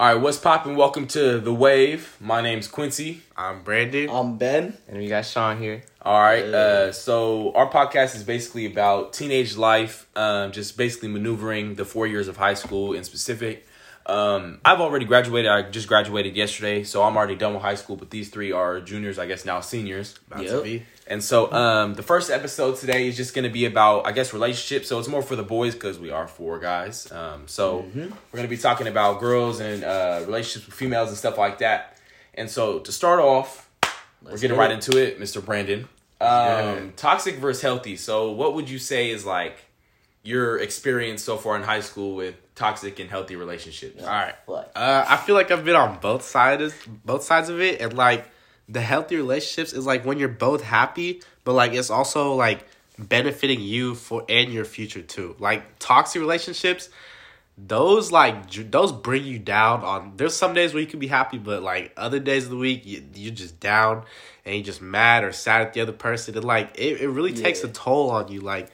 All right, what's poppin'? Welcome to the Wave. My name's Quincy. I'm Brandon. I'm Ben. And we got Sean here. All right, uh, so our podcast is basically about teenage life, um, just basically maneuvering the four years of high school in specific. Um, I've already graduated. I just graduated yesterday, so I'm already done with high school. But these three are juniors, I guess now seniors. About Yep. to be. And so um, the first episode today is just going to be about, I guess, relationships. So it's more for the boys because we are four guys. Um, so we're going to be talking about girls and uh, relationships with females and stuff like that. And so to start off, we're getting right it. into it, Mr. Brandon. Um, Yeah. Toxic versus healthy. So what would you say is like your experience so far in high school with toxic and healthy relationships? All right. What? Uh, I feel like I've been on both sides, both sides of it, and like the healthy relationships is like when you're both happy, but like it's also like benefiting you for and your future too. Like toxic relationships, those like those bring you down. On there's some days where you can be happy, but like other days of the week you you're just down and you're just mad or sad at the other person, and like it, it really takes a toll on you. Like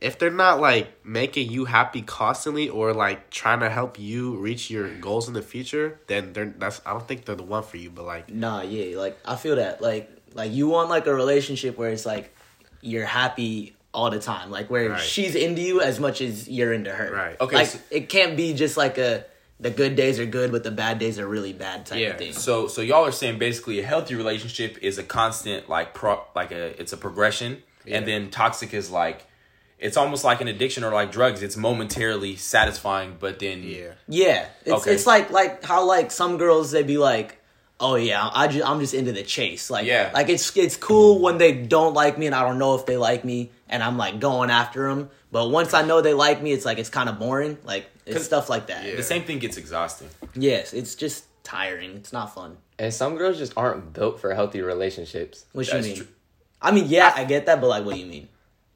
if they're not like making you happy constantly or like trying to help you reach your goals in the future, then they're that's I don't think they're the one for you. But like Nah, yeah, like I feel that. Like like you want like a relationship where it's like you're happy all the time. Like where Right. she's into you as much as you're into her. Right. Okay, Like so- it can't be just like a the good days are good but the bad days are really bad type Yeah, of thing. So so y'all are saying basically a healthy relationship is a constant like pro like a it's a progression and then toxic is like it's almost like an addiction or like drugs. It's momentarily satisfying, but then yeah, Yeah, it's Okay. it's like like how like some girls they be like, oh yeah, I just I'm just into the chase. Like Yeah. like it's it's cool when they don't like me and I don't know if they like me and I'm like going after them. But once I know they like me, it's like it's kind of boring. Like it's 'Cause- stuff like that. the same thing gets exhausting. Yes, it's just tiring. It's not fun. And some girls just aren't built for healthy relationships. What you mean? true. I mean, yeah, I get that, but like, what do you mean?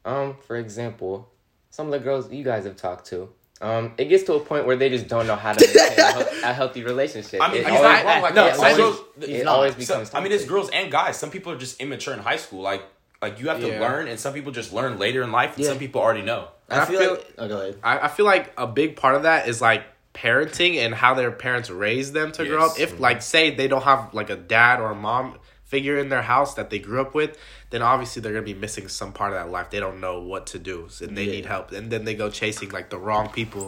Um, for example, some of the girls you guys have talked to, um, it gets to a point where they just don't know how to maintain a, hel- a healthy relationship. I mean, it he's always, not wrong. Like, no, it always, girls- it he's not. So, becomes. I mean, it's girls and guys. Some people are just immature in high school. Like like you have to Yeah. learn, and some people just learn later in life, and Yeah. some people already know. And I I feel, feel- like. Oh, go ahead. I, I feel like a big part of that is like parenting and how their parents raise them to grow up. If like say they don't have like a dad or a mom figure in their house that they grew up with, then obviously they're gonna be missing some part of that life. They don't know what to do, and they Yeah. need help. And then they go chasing like the wrong people,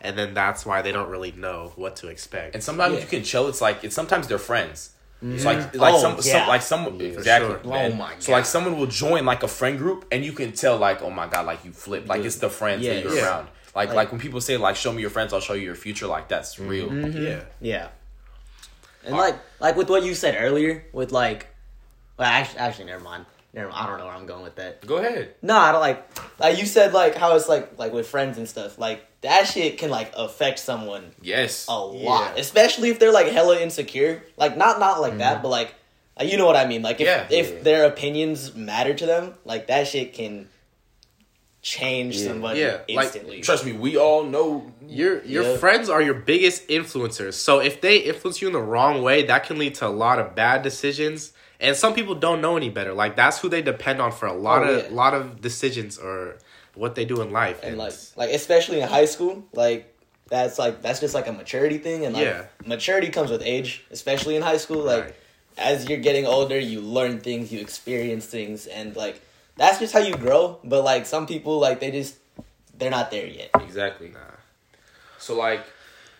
and then that's why they don't really know what to expect. And sometimes Yeah. you can chill. It's like it's sometimes they're friends. So like mm-hmm. like Oh, some, some yeah. like some exactly. sure. Oh, my So like someone will join like a friend group, and you can tell like oh my god, like you flip. Like it's the friends Yeah. that you're Yeah. around. Like, like when people say like show me your friends, I'll show you your future. Like that's real. Mm-hmm. yeah. Yeah. And like like with what you said earlier, with like, well, actually, actually, never mind. Never mind. I don't know where I'm going with that. Go ahead. No, I don't like like you said like how it's like like with friends and stuff. Like that shit can like affect someone Yes. a lot, Yeah. especially if they're like hella insecure. Like not not like that, mm-hmm. but like you know what I mean. Like if Yeah. if Yeah. their opinions matter to them, like that shit can change Yeah. somebody Yeah, like, instantly. Trust me, we all know. Your your Yeah. friends are your biggest influencers. So if they influence you in the wrong way, that can lead to a lot of bad decisions. And some people don't know any better. Like that's who they depend on for a lot Oh, of yeah. lot of decisions or what they do in life. and like like especially in high school, like that's like that's just like a maturity thing, and like Yeah. maturity comes with age, especially in high school. Like Right. as you're getting older, you learn things, you experience things, and like that's just how you grow. But like some people, like they just they're not there yet. Exactly. So like,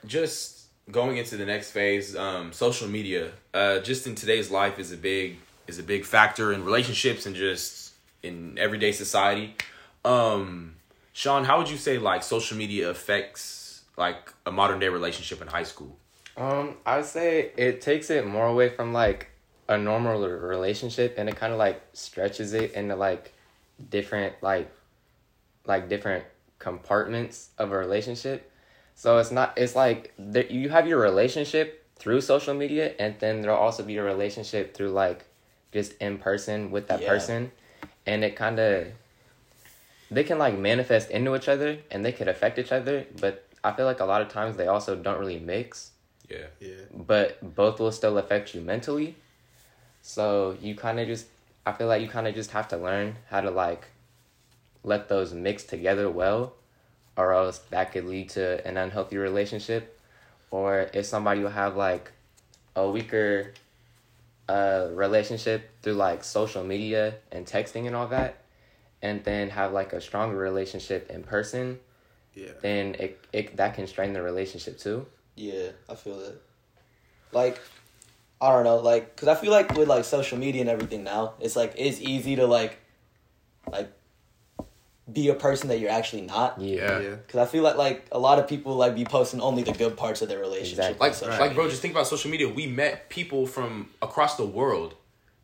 just going into the next phase, um, social media, uh, just in today's life is a big is a big factor in relationships and just in everyday society. Um, Sean, how would you say like social media affects like a modern day relationship in high school? Um, I would say it takes it more away from like a normal relationship, and it kind of like stretches it into like different like like different compartments of a relationship. So it's not. It's like there, you have your relationship through social media, and then there'll also be a relationship through like just in person with that Yeah. person, and it kind of they can like manifest into each other, and they could affect each other. But I feel like a lot of times they also don't really mix Yeah. yeah. but both will still affect you mentally. So you kind of just, I feel like you kind of just have to learn how to like let those mix together well, or else that could lead to an unhealthy relationship, or if somebody will have like a weaker uh relationship through like social media and texting and all that and then have like a stronger relationship in person Yeah. then it, it that can strain the relationship too Yeah, I feel that. Like, I don't know, like, cause I feel like with like social media and everything now, it's like it's easy to like, like, be a person that you're actually not. yeah, Yeah. Cause I feel like like a lot of people like be posting only the good parts of their relationship. Exactly. Like, social like, bro, just think about social media. We met people from across the world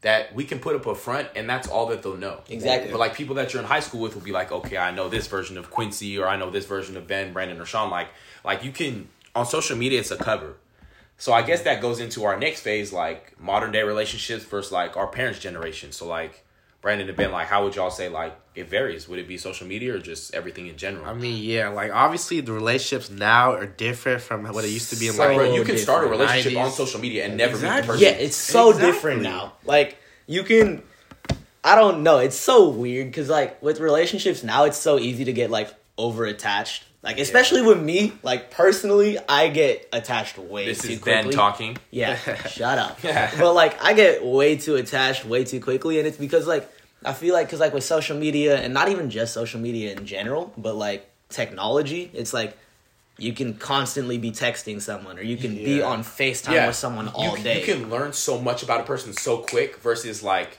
that we can put up a front, and that's all that they'll know. Exactly. But like people that you're in high school with will be like, okay, I know this version of Quincy, or I know this version of Ben, Brandon, or Sean. Like, like you can on social media, it's a cover. So I guess that goes into our next phase, like modern day relationships versus like our parents' generation. So like Brandon and Ben, like how would y'all say like it varies? Would it be social media or just everything in general? I mean, yeah, like obviously the relationships now are different from what it used to be in So like. Bro, you can start a relationship 90s. on social media and never meet the person. Yeah, it's so Exactly. different now. Like you can, I don't know. It's so weird because like with relationships now, it's so easy to get like over attached. Like especially with me, like personally, I get attached way This too quickly. This is. Ben talking. Yeah, shut up. Yeah. but like, I get way too attached way too quickly, and it's because like I feel like because like with social media and not even just social media in general, but like technology, it's like you can constantly be texting someone or you can be on Facetime with someone all you, day. You can learn so much about a person so quick versus like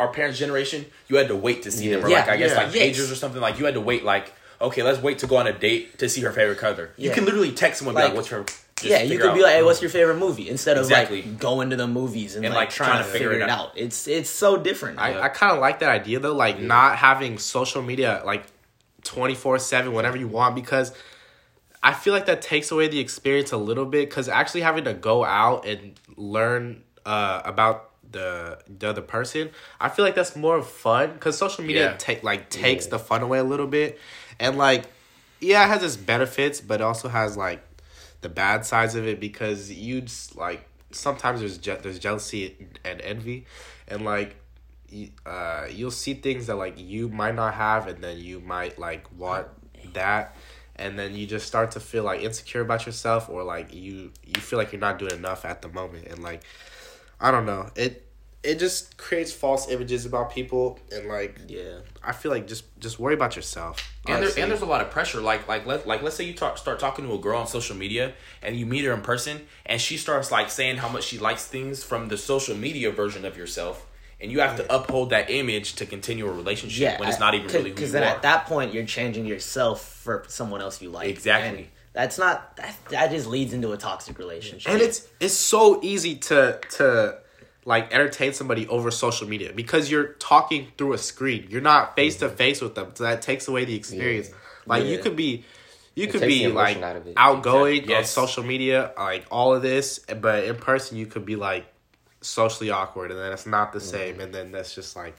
our parents' generation. You had to wait to see them, or Yeah. like I guess Yeah. like pagers or something. Like you had to wait. Like okay, let's wait to go on a date to see her favorite color. You Yeah. can literally text someone, Like, like, "What's her?" yeah, you could out. be like, "Hey, what's your favorite movie?" Instead of Exactly. like going to the movies and, And, like, like, trying, to figure it out. It's it's so different. I, Yeah. I kind of like that idea though, like not having social media like twenty four seven whenever you want because I feel like that takes away the experience a little bit because actually having to go out and learn uh, about the the other person, I feel like that's more fun because social media Yeah. take like takes the fun away a little bit, and like yeah, it has its benefits, but it also has like the bad sides of it because you'd like sometimes there's je- there's jealousy and envy, and like uh, you'll see things that like you might not have, and then you might like want that, and then you just start to feel like insecure about yourself, or like you you feel like you're not doing enough at the moment, and like I don't know. It. It just creates false images about people, and like yeah, I feel like just just worry about yourself. and, there, and there's a lot of pressure. Like like let like let's say you talk, start talking to a girl on social media and you meet her in person and she starts like saying how much she likes things from the social media version of yourself, and you have to uphold that image to continue a relationship yeah. when it's not even really who because then are. at that point you're changing yourself for someone else you like. Exactly. And that's not that. That just leads into a toxic relationship. and it's it's so easy to to like entertain somebody over social media because you're talking through a screen. You're not face to mm-hmm. face with them. So that takes away the experience. Like you could be you It could be like out outgoing Exactly. on social media like all of this but in person you could be like socially awkward and then it's not the mm-hmm. same and then that's just like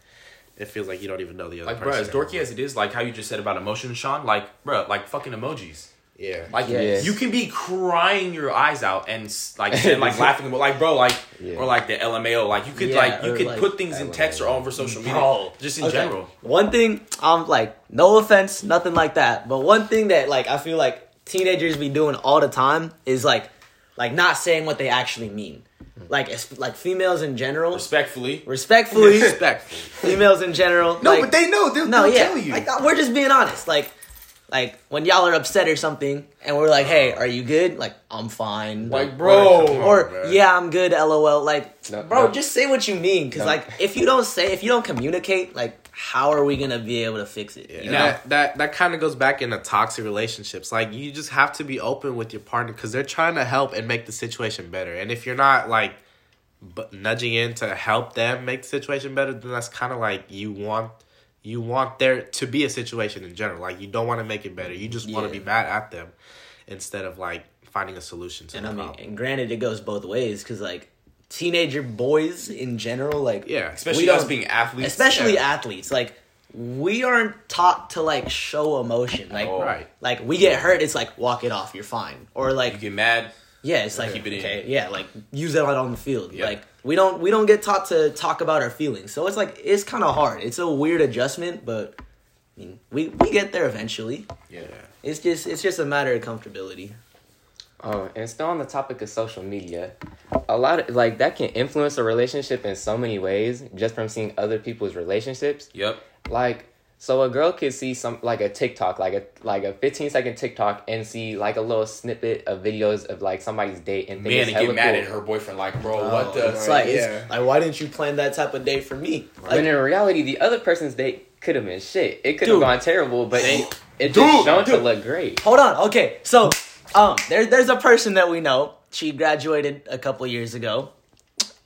it feels like you don't even know the other like, bro, as dorky as it is, like how you just said about emotions, Sean, like, bro, like fucking emojis. Yeah Like Yes. you can be crying your eyes out and like and, like laughing, but like bro, like Yeah. or like the LMAO, like you could Yeah, like you could like, put things in text or over social media, Bro. just in Okay. general. One thing, um, like no offense, nothing like that, but one thing that like I feel like teenagers be doing all the time is like, like not saying what they actually mean. Like, it's, like females in general, Respectfully, respectfully, respectful females in general. no, like, but they know they'll, no, they'll yeah, tell you. like we're just being honest. Like, like when y'all are upset or something, and we're like, "Hey, are you good?" Like, I'm fine. Like, bro, Come on, or man. yeah, I'm good. LOL. Like, No, bro, no. just say what you mean. Because No. like, if you don't say, if you don't communicate, like, how are we gonna be able to fix it? Yeah. You know? that that, that kind of goes back into toxic relationships. Like you just have to be open with your partner because they're trying to help and make the situation better. And if you're not like bu- nudging in to help them make the situation better, then that's kind of like you want you want there to be a situation in general. Like you don't want to make it better. You just want to Yeah. be mad at them instead of like finding a solution to And the I mean, problem. and granted, it goes both ways because like teenager boys in general, like Yeah, especially us being athletes, especially Yeah. athletes, like we aren't taught to like show emotion. Like, Oh. right. like we get hurt, it's like walk it off, you're fine. Or like you like get mad. yeah, it's like Keep it in. yeah, like use it out on the field. Yeah. Like we don't we don't get taught to talk about our feelings, so it's like it's kind of hard. It's a weird adjustment, but I mean we we get there eventually. Yeah. It's just it's just a matter of comfortability. Oh, and still on the topic of social media, a lot of like that can influence a relationship in so many ways just from seeing other people's relationships. Yep. Like, so a girl could see some like a TikTok, like a like a fifteen second TikTok, and see like a little snippet of videos of like somebody's date and think Man, it's and get mad cool. at her boyfriend, like, bro, what the? It's like, yeah. it's, like, why didn't you plan that type of date for me? But Like, in reality, the other person's date could have been shit. It could have Dude. gone terrible, but it, it Dude, just shown to look great. hold on. Okay, so um, there, there's a person that we know. She graduated a couple years ago.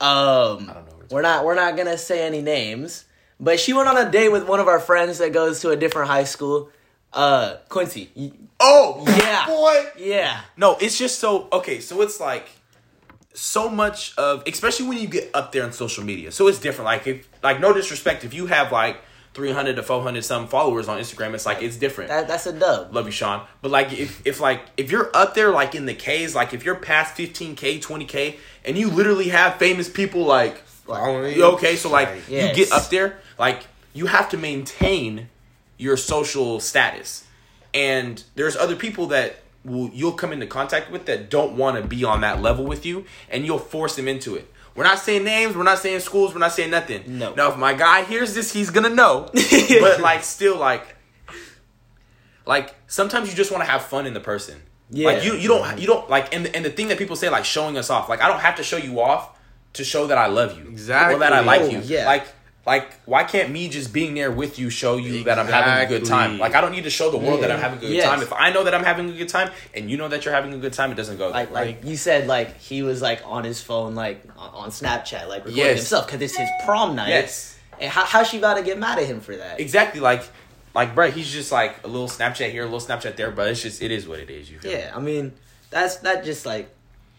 Um, I don't know. we're not we're not gonna say any names, but she went on a date with one of our friends that goes to a different high school. Uh, Quincy. Oh Yeah. boy. Yeah. No, it's just so okay. So it's like so much of, especially when you get up there on social media. So it's different. Like if, like no disrespect, if you have like three hundred to four hundred some followers on Instagram, it's like it's different. That, that's a dub. Love you, Sean. But like if if like if you're up there like in the K's, like if you're past fifteen K, twenty K, and you literally have famous people like Following you okay, so like Like, Yes. you get up there, like you have to maintain your social status. And there's other people that will you'll come into contact with that don't want to be on that level with you and you'll force them into it. We're not saying names, we're not saying schools, we're not saying nothing. No. Now if my guy hears this, he's gonna know. but like still like like sometimes you just want to have fun in the person. Yeah. Like you you don't you don't like and and the thing that people say like showing us off. Like I don't have to show you off to show that I love you. Exactly. Or that I like Oh, you. yeah. Like like why can't me just being there with you show you that I'm having a good time? Like I don't need to show the world that I'm having a good Yes. time. If I know that I'm having a good time and you know that you're having a good time, it doesn't go Like, like you said, like he was like on his phone, like on, Snapchat, like recording Yes. himself because it's his prom night. Yes. And how how's she about to get mad at him for that? Exactly like like bro, he's just like a little Snapchat here, a little Snapchat there, but it's just it is what it is. You feel me? Yeah, I mean, that's that just like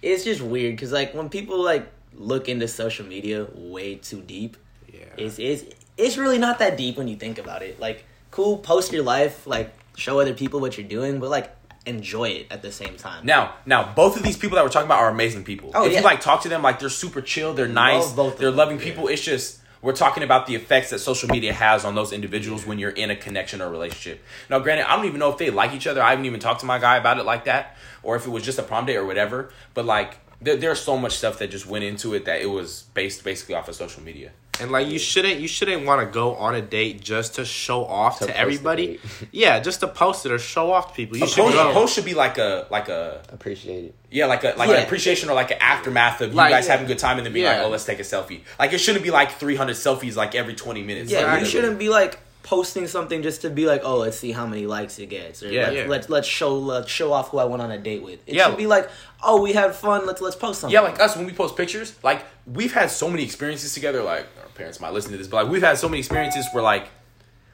it's just weird because like when people like look into social media way too deep, Yeah. it's it's it's really not that deep when you think about it. Like, cool, post your life, like show other people what you're doing, but like enjoy it at the same time. Now, now, both of these people that we're talking about are amazing people. Oh, if yeah. you like talk to them, like they're super chill, they're nice, they're them. loving people. It's just we're talking about the effects that social media has on those individuals when you're in a connection or relationship. Now, granted, I don't even know if they like each other. I haven't even talked to my guy about it like that, or if it was just a prom date or whatever. But like, there, there's so much stuff that just went into it that it was based basically off of social media. And like you shouldn't you shouldn't want to go on a date just to show off To to, everybody. yeah, just to post it or show off to people. You A should post, go. post should be like a like a Appreciate it. Yeah, like a like Yeah. an appreciation or like an aftermath of Like- you guys having a good time and then being Yeah. like, oh, let's take a selfie. Like it shouldn't be like 300 selfies like every 20 minutes. Yeah, Like, you shouldn't be like posting something just to be like, oh, let's see how many likes it gets, or Yeah. let's, Yeah. let's let's show let's show off who I went on a date with. It Yeah. should be like, oh, we had fun. Let's let's post something. Yeah, like us when we post pictures, like we've had so many experiences together. Like our parents might listen to this, but like we've had so many experiences where like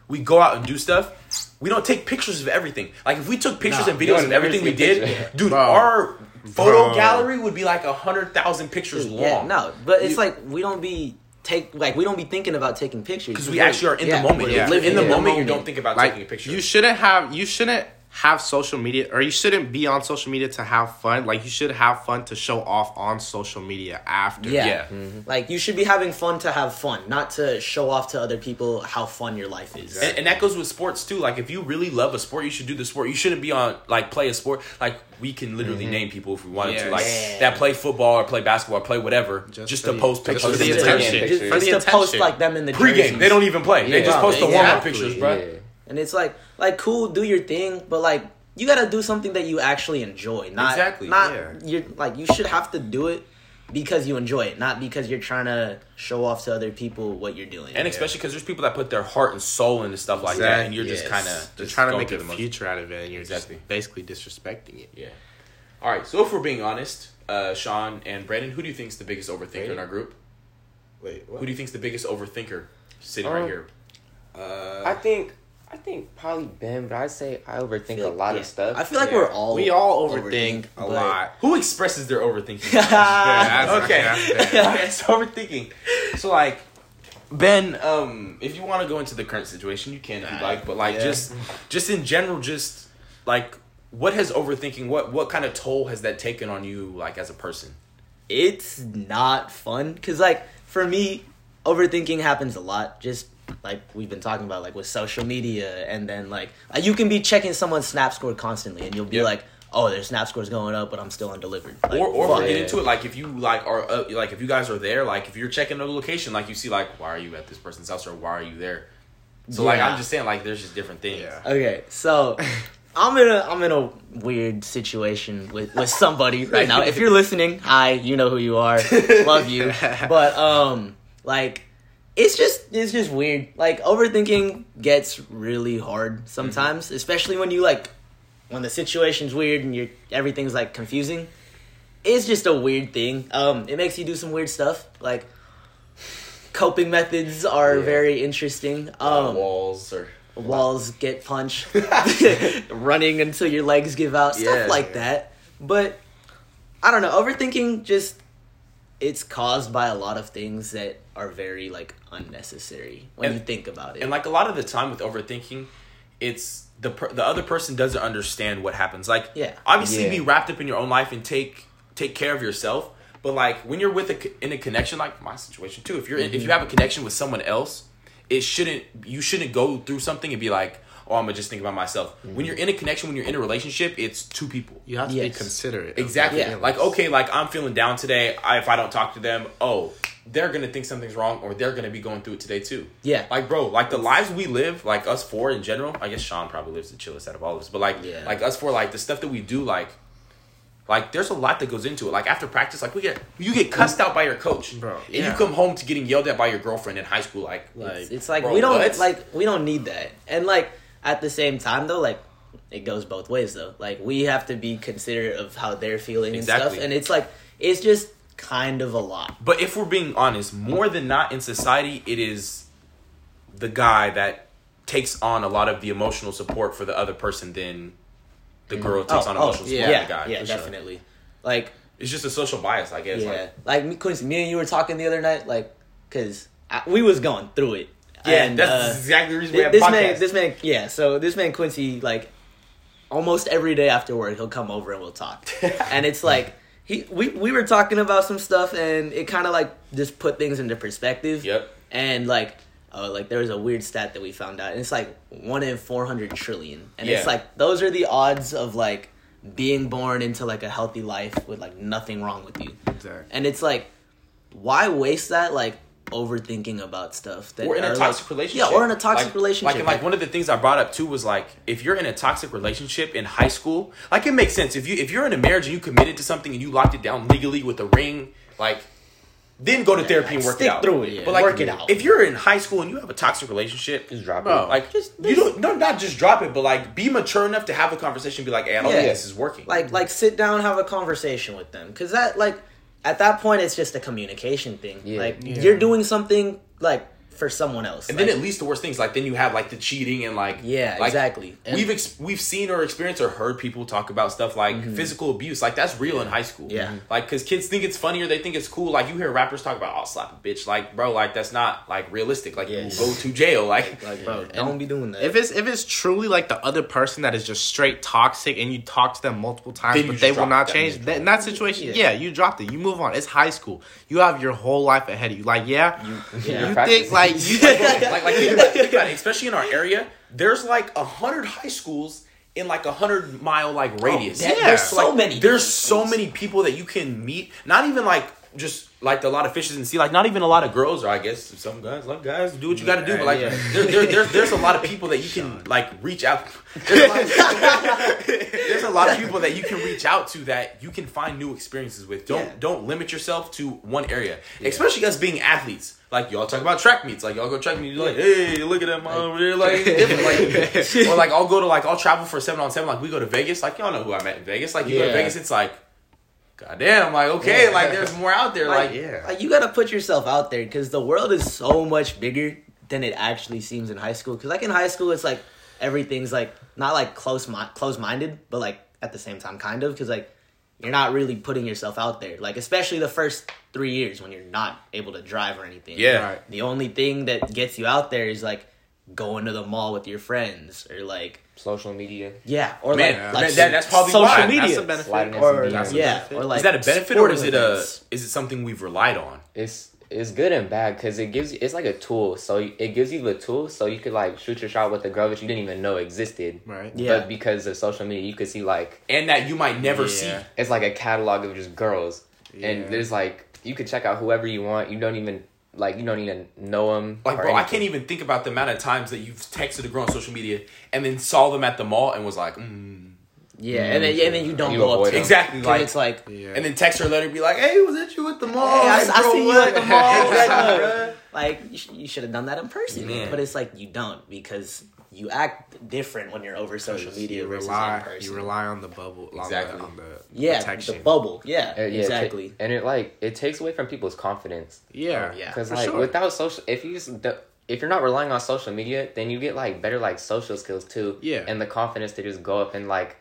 we go out and do stuff. We don't take pictures of everything. Like if we took pictures Nah, and videos of everything we did, picture. dude, Bro. our photo Bro. gallery would be like a hundred thousand pictures long. Yeah, no, but it's You- like we don't be take like we don't be thinking about taking pictures because we actually are in yeah, the moment. we're Yeah. In the in moment, you don't think about like taking a picture. you shouldn't have you shouldn't have social media or you shouldn't be on social media to have fun. Like you should have fun to show off on social media after. Yeah. Yeah. Mm-hmm. Like you should be having fun to have fun, not to show off to other people how fun your life is. And, and that goes with sports too. Like if you really love a sport, you should do the sport. You shouldn't be on like play a sport. Like we can literally mm-hmm. name people if we wanted to, like Yeah. that play football or play basketball or play whatever, just, Just to for- post just pictures. for the attention. just, Pictures. For the just to post like them in the Pre-game, jerseys. they don't even play. they just post the warm up exactly. pictures, bro. Yeah. And it's like like cool, do your thing, but like you gotta do something that you actually enjoy. Not Exactly, Not yeah. you're like you should have to do it because you enjoy it, not because you're trying to show off to other people what you're doing. And especially because there's people that put their heart and soul into stuff like that, and you're just kind of They're trying to make a the motions. future out of it and you're Exactly. just basically disrespecting it. Yeah. All right. So if we're being honest, uh, Sean and Brandon, who do you think is the biggest overthinker in our group? Wait, Who do you think is the biggest overthinker sitting Um, right here? uh, I think I think probably Ben, but I say I overthink a lot Yeah. of stuff. I feel like Yeah. we're all we all overthink, a lot. Who expresses their overthinking? Yeah, okay. that's fair. okay, so overthinking. So like Ben, um, if you want to go into the current situation, you can if you like, but like Yeah. just just in general, just like what has overthinking what what kind of toll has that taken on you like as a person? it's not fun because like for me overthinking happens a lot just like we've been talking about like with social media and then like uh, you can be checking someone's snap score constantly and you'll be Yep. like oh, their snap score's going up, but I'm still undelivered. Like, or or we'll get into it like if you like are uh, like if you guys are there like if you're checking the location like you see like why are you at this person's house or why are you there so like i'm just saying like there's just different things Yeah. Okay, so I'm in a I'm in a weird situation with with somebody right now. If you're listening, hi, you know who you are. Love you. But um like it's just it's just weird. Like overthinking gets really hard sometimes, especially when you like when the situation's weird and you're everything's like confusing. It's just a weird thing. Um it makes you do some weird stuff. Like coping methods are Yeah. very interesting. Uh, Um walls or walls get punched, running until your legs give out, stuff Yeah. like that. But I don't know, overthinking just it's caused by a lot of things that are very like unnecessary when And- you think about it. and like a lot of the time with overthinking it's the per- the other person doesn't understand what happens like Yeah. obviously Yeah. be wrapped up in your own life and take take care of yourself but like when you're with a in a connection like my situation too if you're in, if you mm-hmm. have a connection with someone else it shouldn't you shouldn't go through something and be like oh i'm gonna just think about myself when mm-hmm. you're in a connection when you're in a relationship it's two people You have to be Yes. considerate. Exactly. Yeah. Like okay, like I'm feeling down today. I, if I don't talk to them, oh, they're gonna think something's wrong, or they're gonna be going through it today too. Yeah. Like bro, like the lives we live, like us four in general. I guess Sean probably lives the chillest out of all of us, but like, Yeah. like us four, like the stuff that we do, like. Like there's a lot that goes into it. Like after practice, like we get you get cussed out by your coach, Bro, and yeah. you come home to getting yelled at by your girlfriend in high school. Like, it's, it's like bro, we don't what? like we don't need that. And like at the same time though, like it goes both ways though. Like we have to be considerate of how they're feeling and stuff. And it's like it's just kind of a lot. But if we're being honest, more than not in society, it is the guy that takes on a lot of the emotional support for the other person than the girl takes on emotional yeah, support yeah, the guy. yeah, sure. definitely. Like It's just a social bias, I guess. yeah, Like, like, me, Quincy, me and you were talking the other night, like, cause I, we was going through it. yeah, And, that's uh, exactly the reason we have this podcasts. man, this man, yeah. So this man Quincy, like, almost every day after work, he'll come over and we'll talk. and it's like he, we, we were talking about some stuff, and it kind of like just put things into perspective. Yep. And like, uh, like there was a weird stat that we found out, and it's like one in four hundred trillion, and Yeah. it's like those are the odds of like being born into like a healthy life with like nothing wrong with you. Exactly. And it's like, why waste that like overthinking about stuff that or in are, a like- toxic relationship. Yeah, or in a toxic Like- relationship. Like, and, like one of the things I brought up too was like if you're in a toxic relationship in high school, like it makes sense. If you if you're in a marriage and you committed to something and you locked it down legally with a ring, like then go to therapy and work stick it out. through it, But like work it out. if you're in high school and you have a toxic relationship, Just drop Bro. it. like Just- you don't no not just drop it, but like be mature enough to have a conversation. and Be like, hey, I don't Yeah. think this is working. like like sit down, have a conversation with them, because that like at that point it's just a communication thing. Yeah. Like Yeah. you're doing something like for someone else. And Like, then at least the worst things, like then you have like the cheating and like Yeah, like, exactly. And- we've ex- we've seen or experienced or heard people talk about stuff like physical abuse, like that's real in high school. Mm-hmm. Yeah. like because kids think it's funny or they think it's cool. Like you hear rappers talk about, "I'll slap a bitch," like bro, like that's not like realistic. Like Yeah. you go to jail, like like Bro, don't and be doing that. If it's if it's truly like the other person that is just straight toxic and you talk to them multiple times Then but they will not that change, and then in that situation, Yeah. yeah. you dropped it. You move on. It's high school. You have your whole life ahead of you. Like, yeah, you, yeah. think like you like like think about, think about it, especially in our area. There's like a hundred high schools in like a hundred mile like oh, radius. that- there's so like, many There's so many people that you can meet. Not even like just like a lot of fishes in the sea. Like not even a lot of girls, or I guess some guys love guys do what you got to do. But like Yeah. there, there, there's there's a lot of people that you can like reach out. There's a, lot of, there's a lot of people that you can reach out to that you can find new experiences with. Don't Yeah. don't limit yourself to one area, especially us being athletes. Like y'all talk about track meets, like y'all go track meets, you're like, hey, look at them over there, like different, like, or like I'll go to like I'll travel for seven on seven, like we go to Vegas, like y'all know who I met in Vegas, like you go to Vegas, it's like, goddamn, like okay, Yeah. like there's more out there, like, like, yeah. like you gotta put yourself out there because the world is so much bigger than it actually seems in high school. Because like in high school, it's like everything's like not like close mi- close minded, but like at the same time, kind of because like you're not really putting yourself out there. Like especially the first three years when you're not able to drive or anything. Yeah. Right. The only thing that gets you out there is like going to the mall with your friends or like Social media. yeah or Man, like, man, like that- that's probably social why. media That's a benefit. Sliding or That's a yeah benefit. or like is that a benefit or is it a events. is it something we've relied on? It's it's good and bad because it gives you it's like a tool. So it gives you the tool so you could like shoot your shot with the girl that you didn't even know existed. Right. Yeah. But because of social media, you could see like and that you might never Yeah. see. it's like a catalog of just girls, Yeah. and there's like you could check out whoever you want. You don't even like you don't even know them. Like, bro, I can't even think about the amount of times that you've texted a girl on social media and then saw them at the mall and was like, mm. Yeah, and then yeah, and then you don't You go up to them. exactly Like, like, it's like, Yeah. and then text her later, be like, hey, was it you at the mall? hey, I, Like, I bro, see you at the mall. Like, like you, sh- you should have done that in person. Yeah. But it's like you don't because you act different when you're over social media you versus rely in person. you rely on the bubble on Exactly. the, on the yeah, protection. the bubble. Yeah, Uh, yeah, it ta- exactly. and it like it takes away from people's confidence. yeah Oh, yeah. Because for like sure. without social, if you just if you're not relying on social media, then you get like better like social skills too. Yeah. And the confidence to just go up and like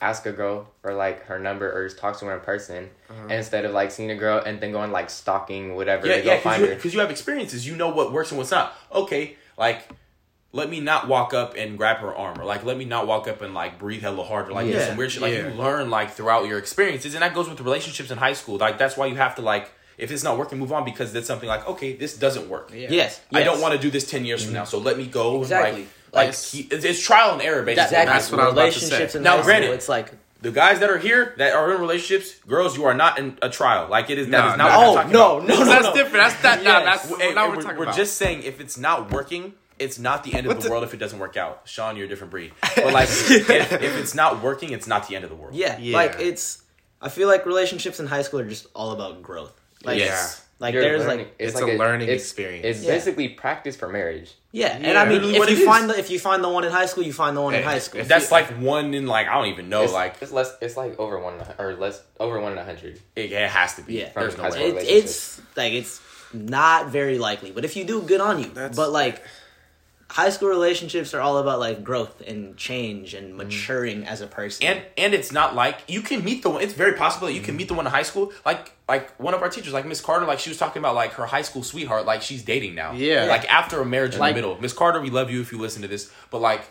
ask a girl or like her number or just talk to her in person Uh-huh. instead of like seeing a girl and then going like stalking whatever Yeah, to yeah, because you, you have experiences. You know what works and what's not. Okay, like, let me not walk up and grab her arm, or like, let me not walk up and like breathe hella hard, or like Yeah, some weird shit. Like yeah. you learn like throughout your experiences, and that goes with relationships in high school. Like that's why you have to like, if it's not working, move on because that's something like, okay, this doesn't work. Yeah. Yes, I don't want to do this ten years from mm-hmm. now, so let me go. Exactly. And, like, like Like, he, it's, it's trial and error, basically. Exactly. That's what I was about to Relationships say. in Now, granted- it's like The guys that are here that are in relationships, girls, you are not in a trial. Like it is. That No, is no. not what oh talking no, about. no, no, that's no. different. That's that. Nah, that's Hey, not what we're we're, talking we're about. just saying if it's not working, it's not the end of What's the world if it doesn't work out. Sean, you're a different breed. But like, if, if it's not working, it's not the end of the world. Yeah, Yeah. like it's. I feel like relationships in high school are just all about growth. Like, Yes. like You're there's learning- like It's a learning it's- experience. It's Yeah. basically practice for marriage. yeah, and I mean, Literally if what you find the if you find the one in high school, you find the one in high school. If that's like one in like I don't even know. it's like it's less. It's like over one in a- or less over one in a hundred. it, it has to be. Yeah. There's no way. it, it's like it's not very likely, but if you do, good on you. That's- but like. High school relationships are all about like growth and change and Mm. maturing as a person. and and it's not like you can meet the one. It's very possible that you can meet the one in high school. Like like one of our teachers, like Miss Carter, like she was talking about like her high school sweetheart, like she's dating now. Yeah. Like after a marriage in Like- the middle. Miss Carter, we love you if you listen to this, but like.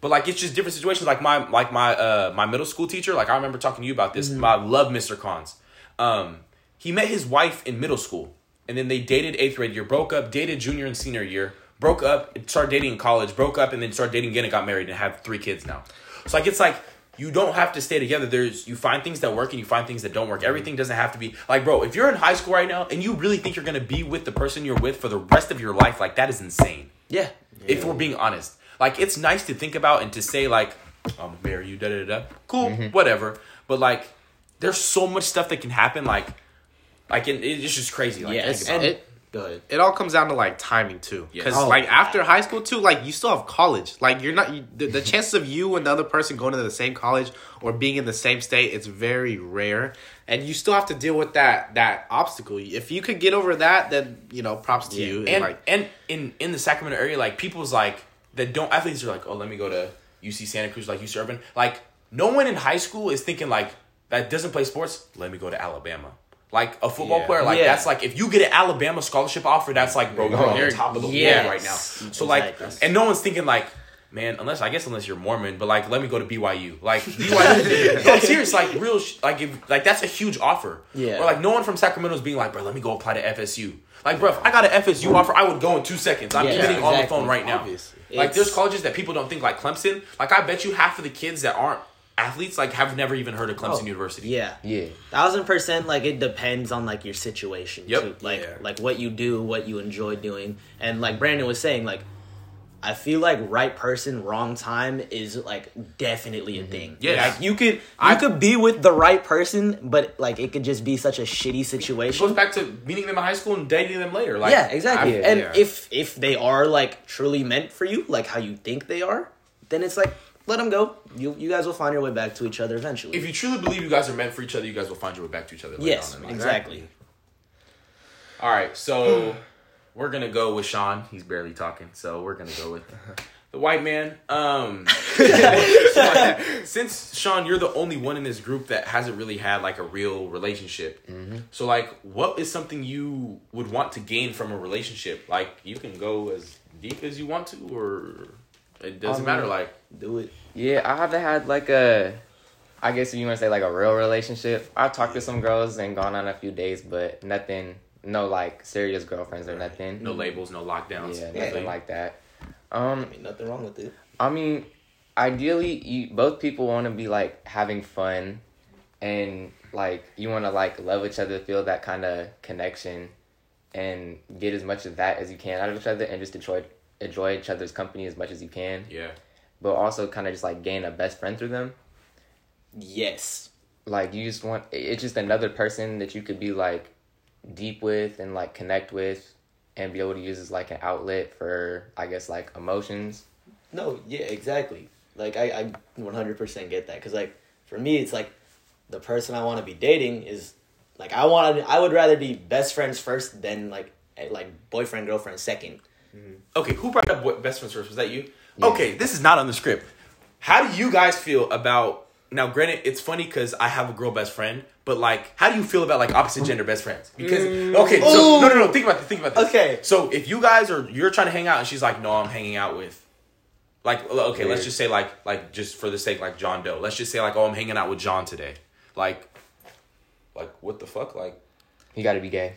But like it's just different situations. Like my like my uh my middle school teacher. Like I remember talking to you about this. I love Mr. Cons. Um, he met his wife in middle school, and then they dated eighth grade year, broke up, dated junior and senior year, broke up, started dating in college, broke up, and then started dating again and got married and have three kids now. So like it's like you don't have to stay together. There's you find things that work and you find things that don't work. Everything doesn't have to be like bro. If you're in high school right now and you really think you're gonna be with the person you're with for the rest of your life, like that is insane. yeah, If we're being honest, like it's nice to think about and to say like, I'm gonna marry you, da da da. Cool, mm-hmm. whatever. But like, there's so much stuff that can happen. Like, like it, it's just crazy. Like, yes, think about and it. It- go ahead. it all comes down to like timing too Yes. because Oh, like after high school too like you still have college like you're not you, the, the chances of you and the other person going to the same college or being in the same state it's very rare and you still have to deal with that that obstacle if you could get over that then you know props to Yeah. you and like and in in the Sacramento area, like people's like that don't athletes are like, oh, let me go to UC Santa Cruz, like UC Irvine. Like no one in high school is thinking like that doesn't play sports. Let me go to Alabama. Like a football Yeah. player, like Yeah. that's like if you get an Alabama scholarship offer, that's like bro, you're on the top of the yes. world right now. So like, Exactly. and no one's thinking like, man, unless I guess unless you're Mormon, but like, let me go to BYU. Like BYU, no, serious, like real, sh- like if like that's a huge offer. Yeah. Or like no one from Sacramento is being like, bro, let me go apply to FSU. Like, bro, if I got an FSU offer, I would go in two seconds. I'm Yeah, getting on the phone right now. Obviously. Like, It's- there's colleges that people don't think like Clemson. Like, I bet you half of the kids that aren't athletes like have never even heard of Clemson Oh, University. Yeah, Yeah. thousand percent. Like it depends on like your situation. Yep. Too. Like Yeah. like what you do, what you enjoy doing, and like Brandon was saying, like I feel like right person, wrong time is like definitely a mm-hmm. thing. Yeah, like you could you I- could be with the right person, but like it could just be such a shitty situation. It goes back to meeting them in high school and dating them later. Like, yeah, exactly. I- and yeah. if if they are like truly meant for you, like how you think they are, then it's like let them go. You you guys will find your way back to each other eventually. If you truly believe you guys are meant for each other, you guys will find your way back to each other. Later yes, on in life. exactly. All right, so we're gonna go with Sean. He's barely talking, so we're gonna go with the white man. Um, since Sean, you're the only one in this group that hasn't really had like a real relationship. So, like, what is something you would want to gain from a relationship? Like, you can go as deep as you want to, or it doesn't Um, matter. Like, Do it. Yeah, I haven't had like a, I guess if you want to say like a real relationship. I've talked to some girls and gone on a few dates, but nothing no like serious girlfriends or nothing. No labels, no lockdowns. Yeah, Yeah. nothing like that. Um, I mean, nothing wrong with it. I mean, ideally, you both people want to be like having fun, and like you want to like love each other, feel that kind of connection, and get as much of that as you can out of each other, and just enjoy enjoy each other's company as much as you can. Yeah. But also kind of just like gain a best friend through them. Yes. Like you just want it's just another person that you could be like deep with and like connect with, and be able to use as like an outlet for I guess like emotions. No, yeah, exactly. Like I, I 100% get that because like for me, it's like the person I want to be dating is like I want. I would rather be best friends first than like eh, like boyfriend girlfriend second. Mm-hmm. Okay, who brought up what best friends first? Was that you? Okay, this is not on the script. How do you guys feel about now? Granted, it's funny because I have a girl best friend, but like, how do you feel about like opposite gender best friends? Because mm. okay, so no, no, no. Think about this. Think about this. Okay. So if you guys are you're trying to hang out and she's like, no, I'm hanging out with. Like okay, let's just say like like just for the sake like John Doe. Let's just say like oh I'm hanging out with John today. Like, like what the fuck like. You got to be gay.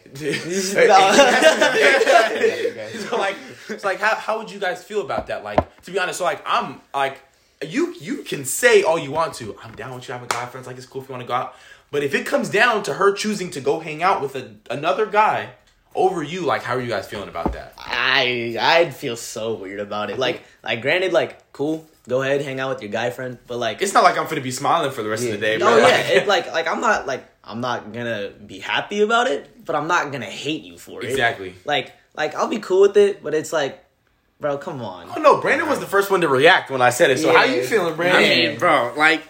so like it's like how how would you guys feel about that? Like to be honest, so like I'm like you you can say all you want to. I'm down with you having guy friends. Like it's cool if you want to go out. But if it comes down to her choosing to go hang out with a, another guy over you, like how are you guys feeling about that? I I'd feel so weird about it. Like like granted, like cool, go ahead, hang out with your guy friend, but like It's not like I'm gonna be smiling for the rest of the day. No, bro. yeah, Like- it, like like I'm not like I'm not gonna be happy about it, but I'm not gonna hate you for it. Exactly. Like like I'll be cool with it, but it's like, bro, come on. Oh no, Brandon was the first one to react when I said it. So how you feeling, Brandon? Yeah. mean, bro, like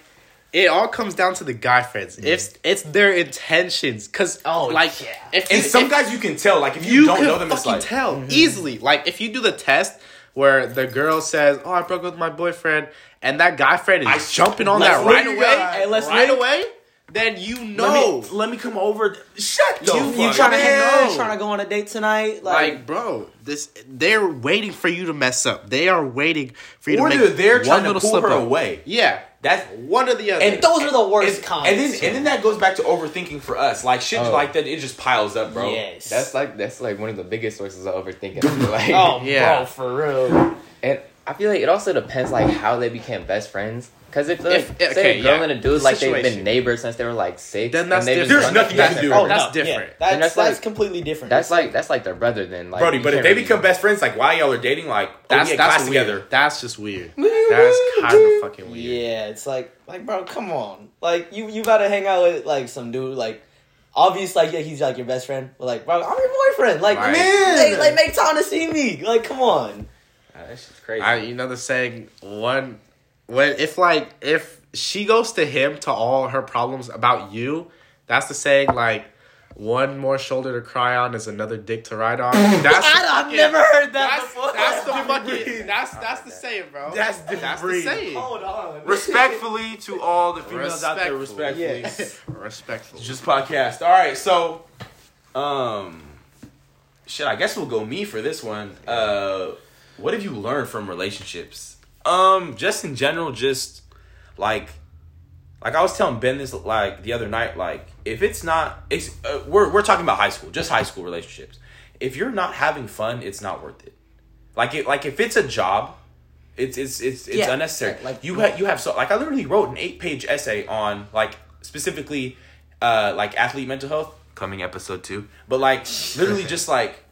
it all comes down to the guy friends. If it's their intentions, cause Oh, like yeah. if And you- some if guys you can tell, like if you, you don't can know them, fucking it's like tell mm-hmm. easily. Like if you do the test where the girl says, "Oh, I broke up with my boyfriend," and that guy friend is I- jumping on Let's that right away, guys. Hey, let's right away, then you let know. me, let me come over. Shut the You, you fuck trying to up. hang out? Trying to go on a date tonight? like, Like, bro, this they're waiting for you to mess up. They are waiting for you Or to they're one trying to little pull slip her up. away. Yeah, That's one or the other. And those are the worst and, cons. And then and then that goes back to overthinking for us. Like shit Oh. like that, it just piles up, bro. yes. That's like that's like one of the biggest sources of overthinking. Like. oh, Yeah. bro, for real. And I feel like it also depends like how they became best friends. Cause if, like, If- say okay, a girl yeah. and a dude like they've been neighbors since they were like six, Then that's and they've different. There's nothing you can do. Oh, That's no, different. Yeah, that's, And that's that's, like- completely different. That's like that's like their brother then, like Brody, but if they become best friends, like why y'all are dating, like oh, that's we had that's weird. together. That's just weird. That's kind of fucking weird. Yeah, it's like like bro, come on. Like you you gotta hang out with like some dude like obvious like yeah he's like your best friend, but like bro, I'm your boyfriend. Like Right. man, like, like make time to see me. Like come on. That shit's crazy. I, you know the saying one when if like if she goes to him to all her problems about you, that's the saying like one more shoulder to cry on is another dick to ride on. That's I, I've never heard that That's, before. that's the fucking that's that's the saying, bro. That's different that's the saying. Hold on. Respectfully to all the females out there, Respectfully. respectfully. Yes. Respectful. Just podcast. All right, so, um, shit. I guess we'll go me for this one. Uh, what have you learned from relationships? Um, just in general, just like, like I was telling Ben this like the other night. Like, if it's not, it's uh, we're we're talking about high school, just high school relationships. If you're not having fun, it's not worth it. Like it, like if it's a job, it's it's it's it's Yeah, unnecessary. like- like- you have you have so like I literally wrote an eight page essay on like specifically uh like athlete mental health coming episode two, but like literally just like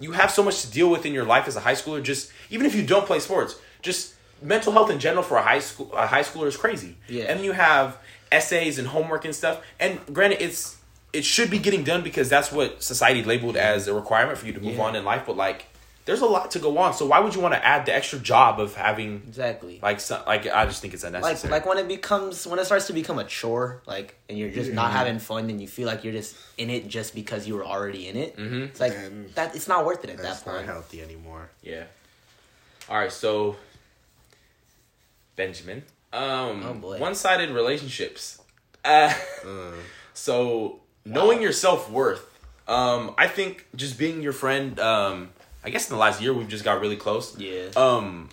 you have so much to deal with in your life as a high schooler. Just even if you don't play sports, just mental health in general for a high school a high schooler is crazy. Yeah. and you have essays and homework and stuff. And granted, it's it should be getting done because that's what society labeled as a requirement for you to move Yeah. on in life. But like, there's a lot to go on. So why would you want to add the extra job of having Exactly. like so, like I just think it's like unnecessary. like when it becomes when it starts to become a chore like and you're just not having fun and you feel like you're just in it just because you were already in it Mhm. it's like And that it's not worth it at that point. not healthy anymore. yeah. All right, so Benjamin, um, Oh, boy. one-sided relationships. Uh, Uh, So knowing your self worth, um, I think just being your friend. Um, I guess in the last year we've just got really close. yeah Um,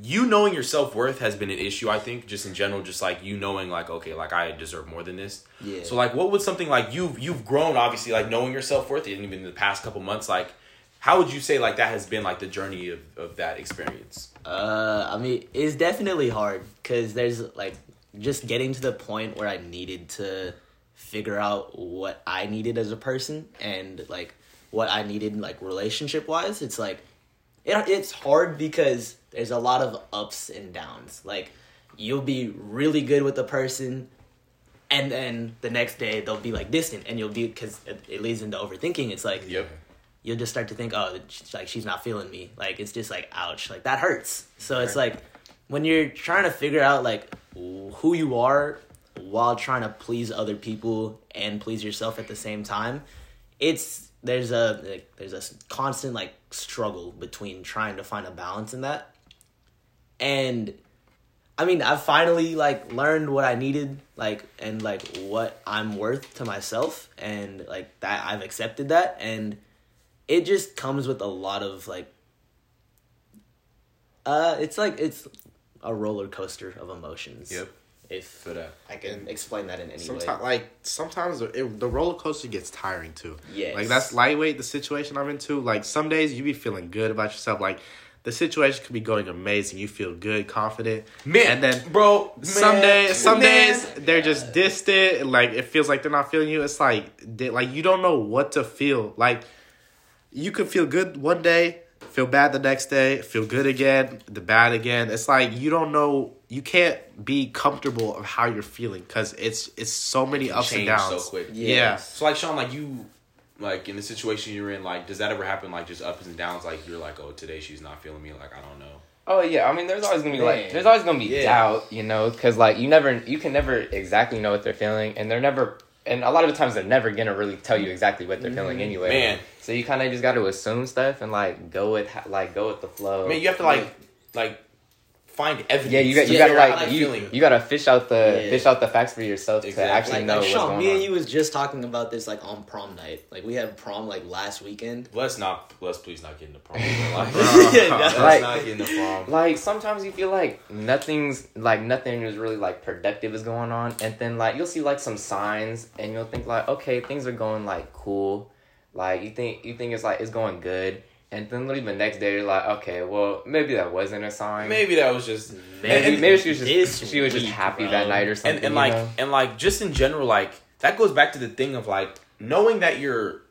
you knowing your self worth has been an issue. I think just in general, just like you knowing like okay, like I deserve more than this. Yeah. So like, what would something like you've you've grown obviously like knowing your self worth, even in the past couple months, like. How would you say like that has been like the journey of, of that experience? Uh, I mean, it's definitely hard because there's like just getting to the point where I needed to figure out what I needed as a person and like what I needed like relationship wise. It's like it, it's hard because there's a lot of ups and downs. Like you'll be really good with the person and then the next day they'll be like distant and you'll be because it, it leads into overthinking. It's like Yep. you'll just start to think, oh, she's like she's not feeling me. Like it's just like ouch, like that hurts. So it's like when you're trying to figure out like who you are while trying to please other people and please yourself at the same time, it's there's a like, there's a constant like struggle between trying to find a balance in that. And I mean, I finally like learned what I needed, like, and like what I'm worth to myself, and like that I've accepted that, and it just comes with a lot of like, uh, it's like it's a roller coaster of emotions. Yep. If For that. I can explain that in any way. Like sometimes it, the roller coaster gets tiring too. Yes. Like that's lightweight. The situation I'm into. Like some days you be feeling good about yourself. Like the situation could be going amazing. You feel good, confident. Man, and then bro, some days, some man. days they're just distant. Like it feels like they're not feeling you. It's like they, like you don't know what to feel. Like you could feel good one day, feel bad the next day, feel good again, the bad again. It's like you don't know. You can't be comfortable of how you're feeling because it's it's so many ups and downs. so quick. Yeah. So like Sean, like you, like in the situation you're in, like does that ever happen? Like just ups and downs. Like you're like, oh, today she's not feeling me. Like I don't know. Oh yeah, I mean, there's always gonna be like, there's always gonna be Yeah. doubt, you know, because like you never, you can never exactly know what they're feeling, and they're never, and a lot of the times they're never gonna really tell you exactly what they're feeling mm-hmm. anyway. Man. so you kind of just got to assume stuff and like go with, like go with the flow. I mean, you have to like, like find evidence. yeah, you got, to you got to figure out how like, you're you, feeling. you got to fish out the, Yeah. fish out the facts for yourself Exactly. to actually like, know like what's Sean, going me on. and you was just talking about this like on prom night. Like we had prom like last weekend. Let's not. Let's please not get into prom. Like, Yeah, no. let's Like- not get into prom. like sometimes you feel like nothing's like nothing is really like productive is going on and then like you'll see like some signs and you'll think like okay things are going like cool like you think you think it's like it's going good and then the next day you're like okay well maybe that wasn't a sign. Maybe that was just maybe, and- maybe she was just she was just happy bro. that night or something and, and like know? and like just in general like that goes back to the thing of like knowing that you're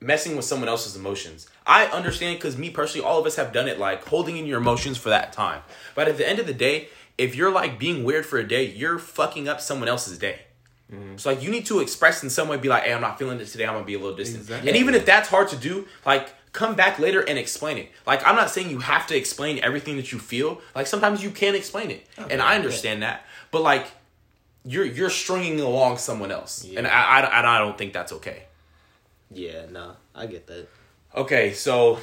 messing with someone else's emotions. I understand because me personally all of us have done it like holding in your emotions for that time. But at the end of the day if you're like being weird for a day you're fucking up someone else's day. Mm-hmm. So like you need to express in some way be like hey i'm not feeling it today. I'm gonna be a little distant. Exactly. and even if that's hard to do like come back later and explain it like i'm not saying you have to explain everything that you feel like sometimes you can't explain it and i understand that but like you're you're stringing along someone else, and I, I I don't think that's okay. Yeah, no, I get that. Okay, so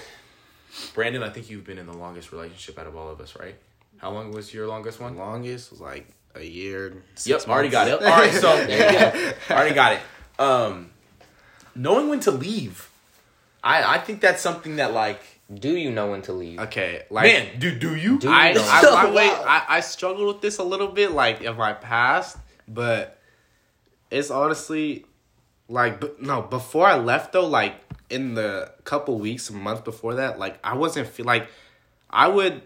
Brandon, I think you've been in the longest relationship out of all of us, right? How long was your longest one? Longest was like a year. and Yep, six already got it. All right, so already got it. Um, knowing when to leave, I I think that's something that like do you know when to leave Okay, like man, do do you? Do I, you know? I, I, Wow. wait, I, I struggled with this a little bit, like in my past, but it's honestly like b- no. Before I left though, like in the couple weeks, a month before that, like I wasn't feel like I would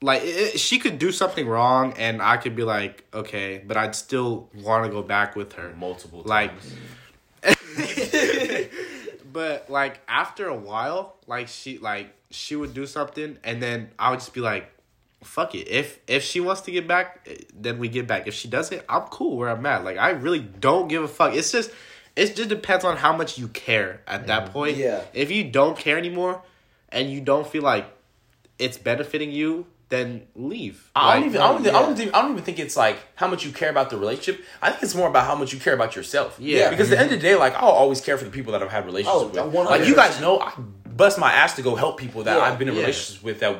like it, she could do something wrong, and I could be like okay, but I'd still want to go back with her. multiple Like- times. But like after a while, like she like she would do something, and then I would just be like, "Fuck it." If if she wants to get back, eh, then we get back. If she doesn't, I'm cool where I'm at. Like I really don't give a fuck. It's just it just depends on how much you care at that point. Yeah. If you don't care anymore, and you don't feel like it's benefiting you, then leave. I don't Like, even. I don't, even- I don't. even- I don't even think it's like how much you care about the relationship. I think it's more about how much you care about yourself. Yeah. Because at the end of the mm-hmm. day, like I'll always care for the people that I've had relationships Oh, with. Like you guys know, I bust my ass to go help people that Yeah, I've been in yeah. relationships with that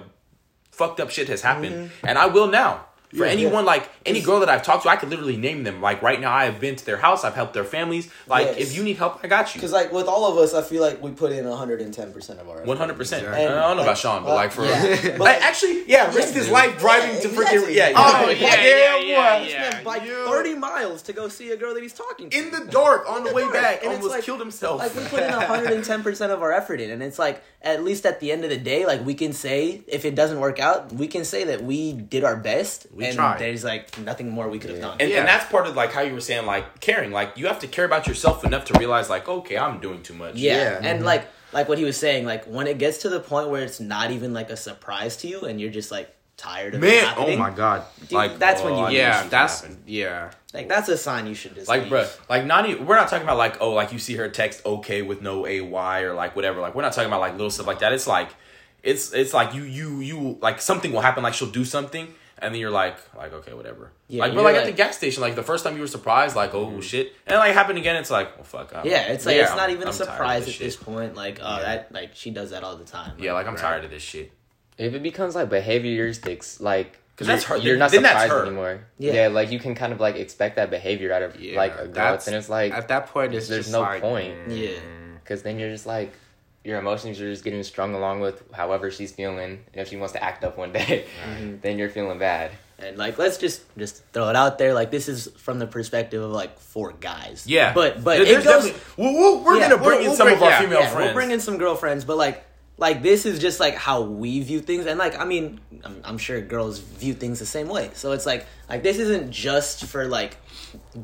fucked up shit has happened, mm-hmm. and I will now. For anyone like any girl that I've talked to, I could literally name them. Like right now, I have been to their house. I've helped their families. Like Yes. if you need help, I got you. Because like with all of us, I feel like we put in 110 percent of our. One hundred percent. I don't know And, about Sean, but uh, like for yeah. But, like, actually, yeah, risked his life driving to freaking exactly. yeah. Oh, yeah, yeah, yeah, yeah, man biked 30 miles to go see a girl that he's talking to. In the dark on the way back, And almost like- killed himself. Like we put in 110 percent of our effort in, and it's like at least at the end of the day, like we can say if it doesn't work out, we can say that we did our best, We and tried. there's like nothing more we could have done. And, Yeah. and that's part of like how you were saying like caring like you have to care about yourself enough to realize like okay i'm doing too much yeah, Yeah. and mm-hmm. like like what he was saying, like when it gets to the point where it's not even like a surprise to you, and you're just like tired of it man oh my god. Dude, like that's when oh, you- Yeah, that's yeah. like that's a sign you should just like leave. bruh like not even we're not talking about like oh like you see her text okay with no ay or like whatever. Like we're not talking about like little stuff like that. It's like it's it's like you you you like something will happen like she'll do something and then you're like like okay whatever. Yeah, like but you're like, at the gas station like the first time you were surprised like oh mm-hmm. shit. And like happened again it's like well fuck I- Yeah, it's like yeah, it's not I'm- even a I'm of surprise this at this point. Like, oh, Yeah. that like she does that all the time. yeah like i'm tired of this shit If it becomes like behavioristics, like because that's her- You're not then that's surprised anymore. Yeah. Yeah. like you can kind of like expect that behavior out of Yeah, like a girl, and it's like At that point, it's there's just no like, point mm. Yeah. because then you're just like your emotions are just getting strung along with however she's feeling. And if she wants to act up one day, then you're feeling bad. And like, let's just just throw it out there. Like, this is from the perspective of like four guys. Yeah, but but There- it goes. we'll, we'll, we're Yeah, gonna bring we'll- in we'll some bring- of our yeah, female yeah, friends. we'll bring in some girlfriends, but like like this is just like how we view things, and like I mean, I'm, I'm sure girls view things the same way. So it's like like this isn't just for like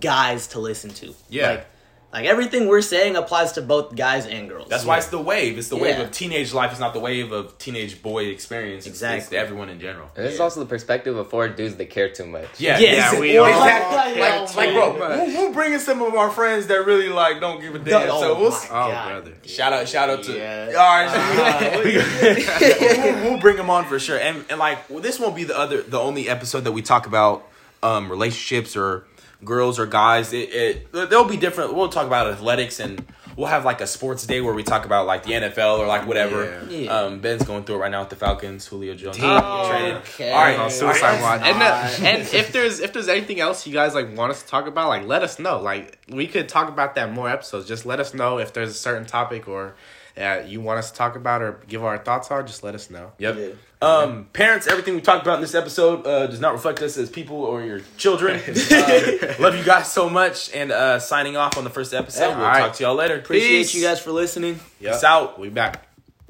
guys to listen to. Yeah. like like everything we're saying applies to both guys and girls. That's why it's the wave. It's the wave Yeah. of teenage life. It's not the wave of teenage boy experience. It's, Exactly. it's everyone in general. And this is also the perspective of four dudes that care too much. Yeah, Yes. Yeah, we are. Exactly. God, yeah, Like, like, bro, much. we'll, we'll bring some of our friends that really like don't give a damn. Oh so we'll my Oh, God. brother. shout out, shout out to. Yeah. All right, we'll, we'll bring them on for sure. And and like well, this won't be the other, the only episode that we talk about um relationships or girls or guys. It, it there'll be different. We'll talk about athletics and. We'll have like a sports day where we talk about like the NFL or like whatever. Yeah. Yeah. Um, Ben's going through it right now with the Falcons. Julio Jones Oh, okay. All right, on suicide all watch. And, uh, and if there's if there's anything else you guys like want us to talk about, like let us know. Like we could talk about that more episodes. Just let us know if there's a certain topic or uh, you want us to talk about or give our thoughts on. Just let us know. Yep. Yeah. Um, parents, everything we talked about in this episode uh, does not reflect us as people or your children. Uh, love you guys so much, and uh, signing off on the first episode. Yeah. we'll right. talk to y'all later. Appreciate Peace. you guys for listening. Peace out. We back.